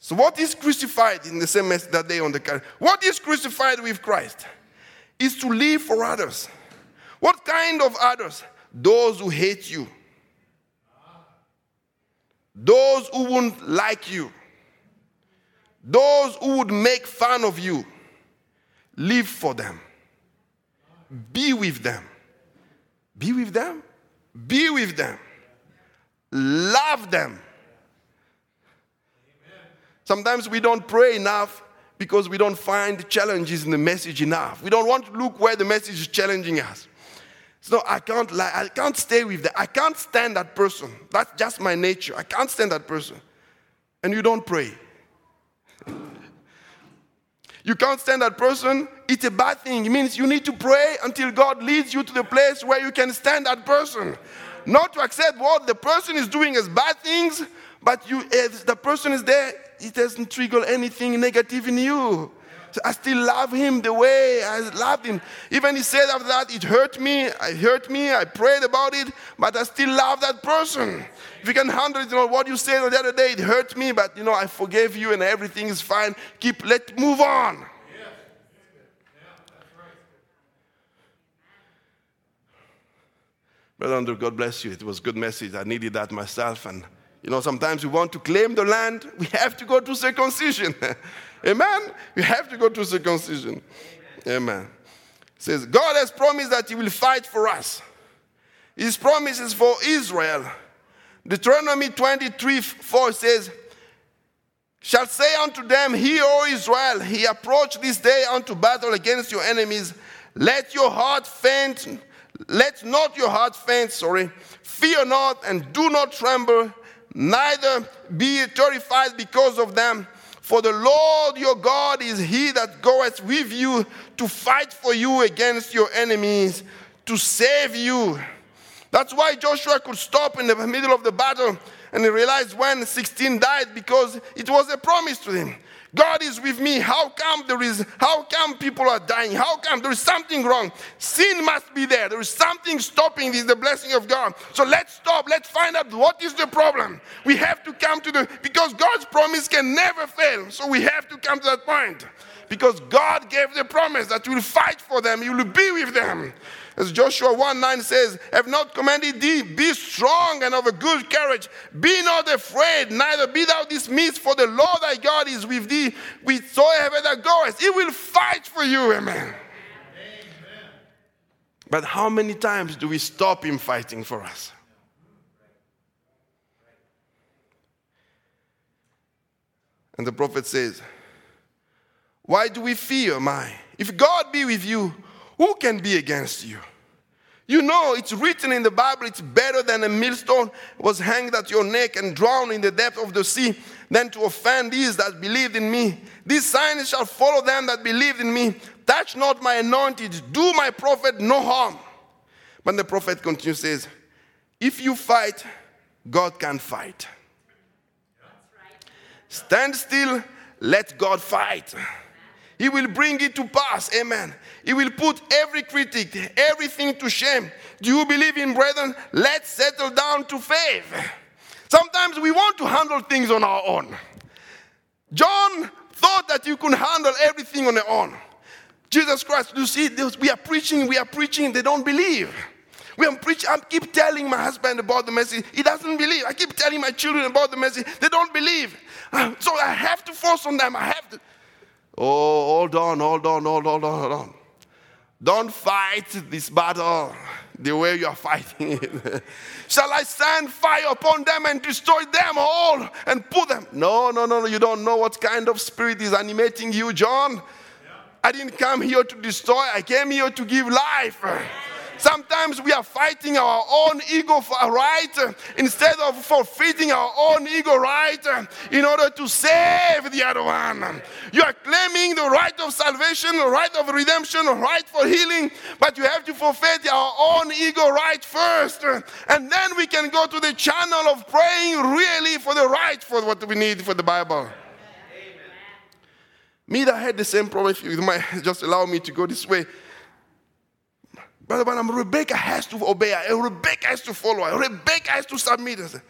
So, what is crucified in the same message that day on the car? What is crucified with Christ? Is to live for others. What kind of others? Those who hate you those who won't like you, those who would make fun of you, live for them. Be with them. Be with them. Be with them. Love them. Sometimes we don't pray enough because we don't find challenges in the message enough. We don't want to look where the message is challenging us. So I can't lie. I can't stay with that. I can't stand that person. That's just my nature. I can't stand that person. And you don't pray. You can't stand that person. It's a bad thing. It means you need to pray until God leads you to the place where you can stand that person. Not to accept what the person is doing as bad things, but you, if the person is there, it doesn't trigger anything negative in you. I still love him the way I loved him. Even he said after that, it hurt me, it hurt me, I prayed about it, but I still love that person. If you can handle it, you know, what you said the other day, it hurt me, but you know, I forgave you and everything is fine. Keep, let move on. Brother Andrew, God bless you. It was good message. I needed that myself. And you know, sometimes we want to claim the land, we have to go to circumcision. Amen. You have to go to circumcision. Amen. It says, God has promised that He will fight for us. His promises for Israel. Deuteronomy 23 4 says, Shall say unto them, Hear, O Israel, he approached this day unto battle against your enemies. Let your heart faint, let not your heart faint, sorry. Fear not and do not tremble, neither be terrified because of them. For the Lord your God is he that goeth with you to fight for you against your enemies, to save you. That's why Joshua could stop in the middle of the battle and he realized when 16 died because it was a promise to him. God is with me. How come there is, how come people are dying? How come there is something wrong? Sin must be there. There is something stopping this, the blessing of God. So let's stop. Let's find out what is the problem. We have to come to the, because God's promise can never fail. So we have to come to that point. Because God gave the promise that you will fight for them, you will be with them. As Joshua 1 9 says, Have not commanded thee, be strong and of a good courage. Be not afraid, neither be thou dismissed, for the Lord thy God is with thee whithersoever thou goest. He will fight for you, amen. amen. But how many times do we stop him fighting for us? And the prophet says, Why do we fear, my? If God be with you, who can be against you? You know, it's written in the Bible, it's better than a millstone was hanged at your neck and drowned in the depth of the sea than to offend these that believed in me. These signs shall follow them that believed in me. Touch not my anointed, do my prophet no harm. But the prophet continues, says, If you fight, God can fight. Stand still, let God fight. He will bring it to pass. Amen. He will put every critic, everything to shame. Do you believe in brethren? Let's settle down to faith. Sometimes we want to handle things on our own. John thought that you could handle everything on your own. Jesus Christ, you see, we are preaching, we are preaching, they don't believe. We are preaching, I keep telling my husband about the message. He doesn't believe. I keep telling my children about the message. They don't believe. Ah, so I have to force on them. I have to. Oh, hold on, hold on, hold on, hold on. Don't fight this battle the way you are fighting it. Shall I send fire upon them and destroy them all and put them? No, no, no, no. You don't know what kind of spirit is animating you, John. Yeah. I didn't come here to destroy, I came here to give life. Sometimes sometimes we are fighting our own ego for right uh, instead of forfeiting our own ego right uh, in order to save the other one. You are claiming the right of salvation, the right of redemption, the right for healing, but you have to forfeit our own ego right first. uh, And then we can go to the channel of praying really for the right for what we need for the Bible. Me that had the same problem, if you might just allow me to go this way. Brother Branham, Rebecca has to obey. Rebecca has to follow. Rebecca has to submit. Said,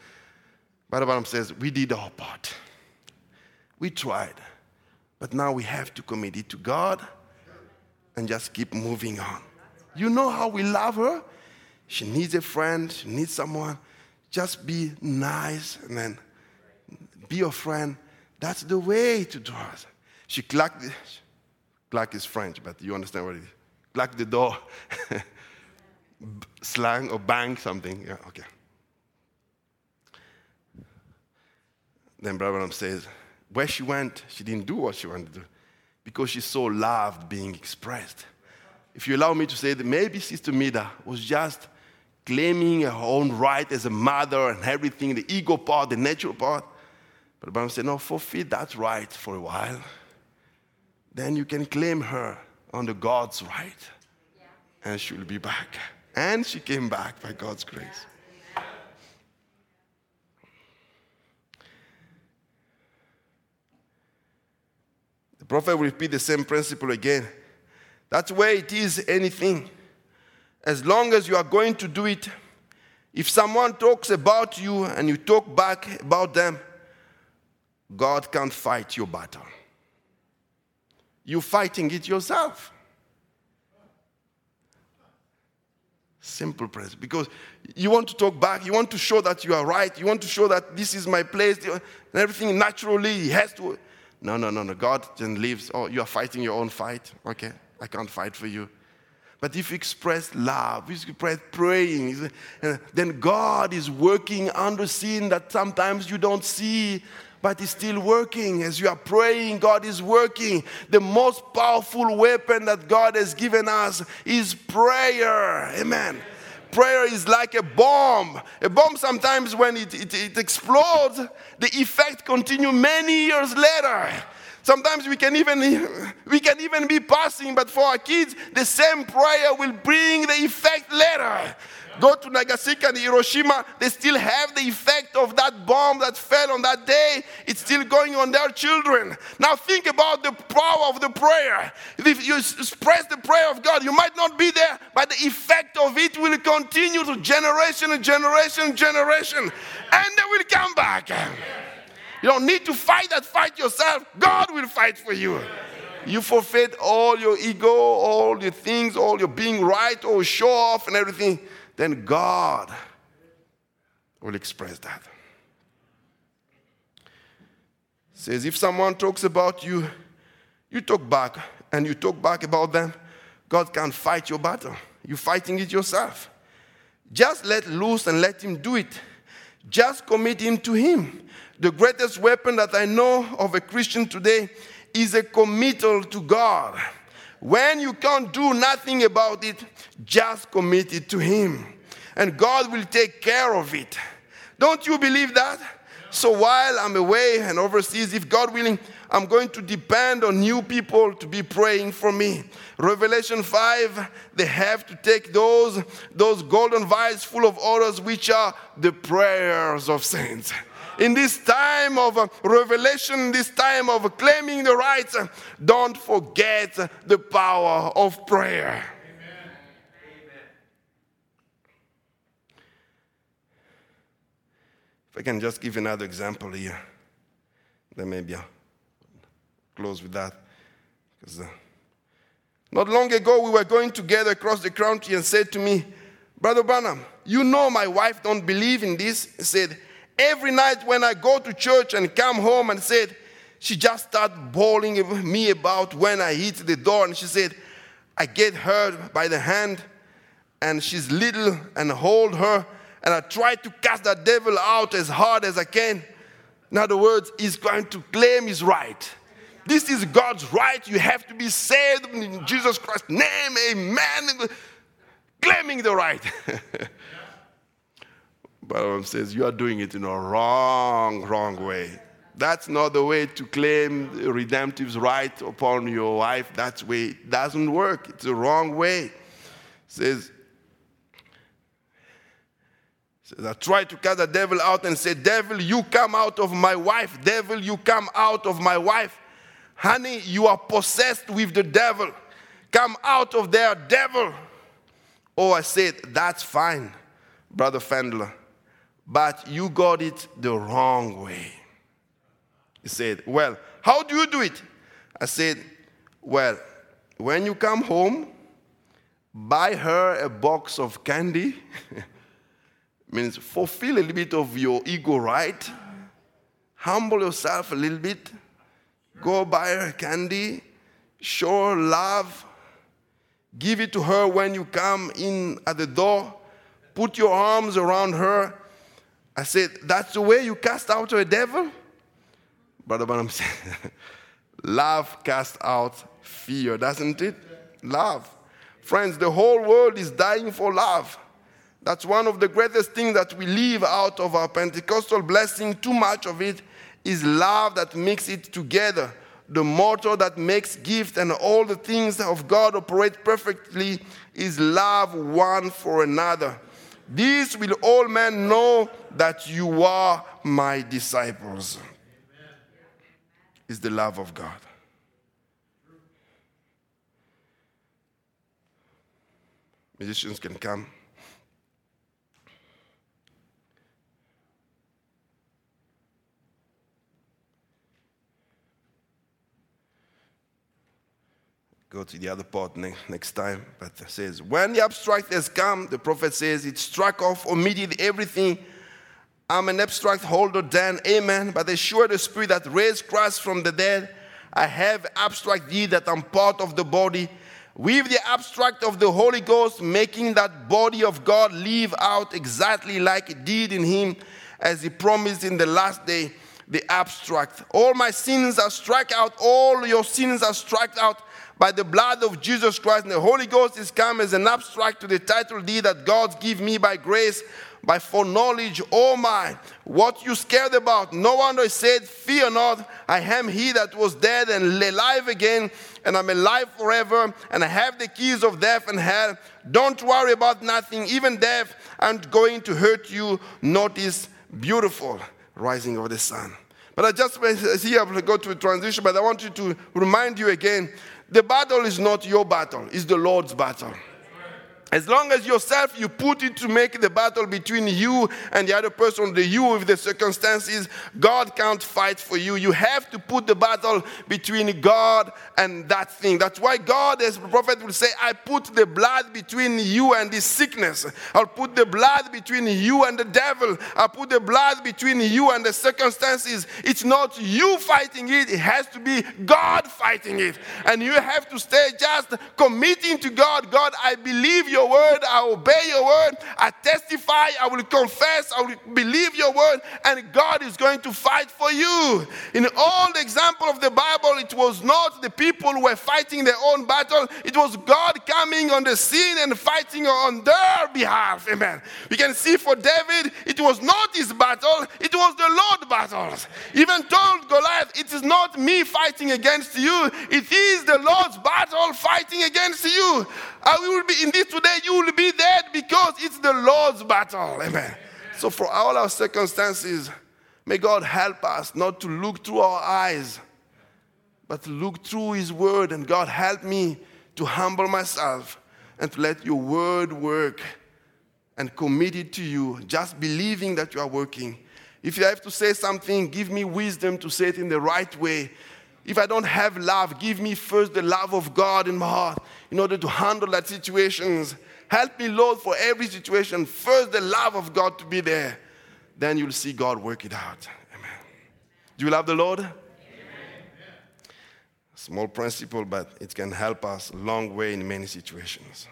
Brother Branham says, We did our part. We tried. But now we have to commit it to God and just keep moving on. You know how we love her? She needs a friend, she needs someone. Just be nice and then be your friend. That's the way to do it. She clacked, clack is French, but you understand what it is. Clack the door, slang or bang something. Yeah, okay. Then Brother says, where she went, she didn't do what she wanted to do because she so loved being expressed. If you allow me to say that maybe Sister Meda was just claiming her own right as a mother and everything, the ego part, the natural part. But Branham said, no, forfeit that right for a while. Then you can claim her under God's right. And she'll be back. And she came back by God's grace. The prophet will repeat the same principle again. That's where it is anything. As long as you are going to do it, if someone talks about you and you talk back about them, God can't fight your battle. You're fighting it yourself. Simple principle. Because you want to talk back, you want to show that you are right, you want to show that this is my place, and everything naturally has to. No, no, no, no. God then leaves. Oh, you are fighting your own fight. Okay, I can't fight for you. But if you express love, if you express praying, uh, then God is working under scene that sometimes you don't see, but it's still working. As you are praying, God is working. The most powerful weapon that God has given us is prayer. Amen. Prayer is like a bomb. A bomb sometimes when it, it, it explodes, the effect continues many years later. Sometimes we can even we can even be passing, but for our kids, the same prayer will bring the effect later. Go to Nagasaki and Hiroshima, they still have the effect of that bomb that fell on that day. It's still going on their children. Now think about the power of the prayer. If you express the prayer of God, you might not be there, but the effect of it will continue to generation and generation and generation, and they will come back. You don't need to fight that fight yourself. God will fight for you. You forfeit all your ego, all your things, all your being right, or show off and everything. Then God will express that. Says if someone talks about you, you talk back, and you talk back about them, God can't fight your battle. You're fighting it yourself. Just let loose and let Him do it. Just commit Him to Him. The greatest weapon that I know of a Christian today is a committal to God. When you can't do nothing about it, just commit it to Him. And God will take care of it. Don't you believe that? So while I'm away and overseas, if God willing, I'm going to depend on new people to be praying for me. Revelation 5, they have to take those, those golden vials full of orders, which are the prayers of saints in this time of uh, revelation, this time of claiming the rights, uh, don't forget the power of prayer. Amen. If I can just give another example here, then maybe I'll close with that. Because uh, not long ago, we were going together across the country and said to me, Brother Branham, you know my wife don't believe in this. Said, every night when I go to church and come home and said, she just started bawling me about when I hit the door. And she said, I get her by the hand and she's little and hold her. And I try to cast that devil out as hard as I can. In other words, he's going to claim his right. This is God's right. You have to be saved in Jesus Christ's name. Amen. claiming the right. Branham says, You are doing it in a wrong, wrong way. That's not the way to claim redemptive's right upon your wife. That's way it doesn't work. It's the wrong way. says, says, I tried to cast the devil out and say, Devil, you come out of my wife. Devil, you come out of my wife. Honey, you are possessed with the devil. Come out of there, devil. Oh, I said, That's fine, Brother Fendler, but you got it the wrong way. He said, Well, how do you do it? I said, Well, when you come home, buy her a box of candy. means fulfill a little bit of your ego right. Humble yourself a little bit. Go buy her candy. Show her love. Give it to her when you come in at the door. Put your arms around her. I said, That's the way you cast out a devil? Brother Branham said, Love casts out fear, doesn't it? Love. Friends, the whole world is dying for love. That's one of the greatest things that we leave out of our Pentecostal blessing. Too much of it is love that makes it together. The motor that makes gift and all the things of God operate perfectly is love one for another. This will all men know that you are my disciples is the love of God. Musicians can come. Go to the other part next time. But it says, when the abstract has come, the prophet says, it struck off immediately everything I'm an abstract holder then, amen. But the sure the spirit that raised Christ from the dead, I have abstract deed that I'm part of the body. With the abstract of the Holy Ghost, making that body of God live out exactly like it did in Him, as He promised in the last day. The abstract. All my sins are struck out, all your sins are struck out by the blood of Jesus Christ. And the Holy Ghost is come as an abstract to the title deed that God give me by grace by foreknowledge, oh my, what you scared about. No wonder he said, Fear not, I am he that was dead and alive again, and I'm alive forever, and I have the keys of death and hell. Don't worry about nothing, even death aren't going to hurt you. Notice beautiful rising of the sun. But I just see I go to a transition, but I want you to remind you again the battle is not your battle, it's the Lord's battle. As long as yourself you put it to make the battle between you and the other person, the you with the circumstances, God can't fight for you. You have to put the battle between God and that thing. That's why God, as the prophet will say, I put the blood between you and this sickness. I'll put the blood between you and the devil. I'll put the blood between you and the circumstances. It's not you fighting it, it has to be God fighting it. And you have to stay just committing to God. God, I believe you your word, I obey your word, I testify, I will confess, I will believe your word, and God is going to fight for you. In all the example of the Bible, it was not the people who were fighting their own battle, it was God coming on the scene and fighting on their behalf. Amen. We can see for David, it was not his battle, it was the Lord's battle. Even told Goliath, it is not me fighting against you, it is the Lord's battle fighting against you. I will be in this you will be dead because it's the Lord's battle. Amen. So, for all our circumstances, may God help us not to look through our eyes, but to look through His word. And God, help me to humble myself and to let your word work and commit it to you, just believing that you are working. If you have to say something, give me wisdom to say it in the right way if I don't have love, give me first the love of God in my heart in order to handle that situations. Help me, Lord, for every situation. First, the love of God to be there. Then you'll see God work it out. Amen. Do you love the Lord? Amen. Small principle, but it can help us a long way in many situations.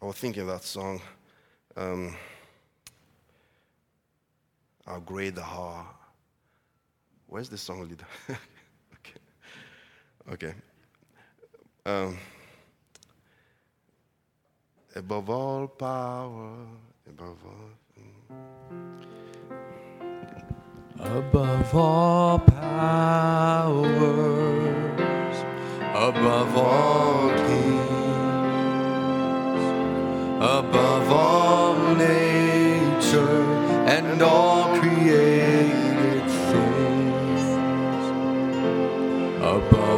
I was thinking of that song. Um, how great Thou Art. Where's the song leader? okay. Um, above all power, above all.
above all powers, above all kings, above all nature and all created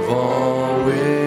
above all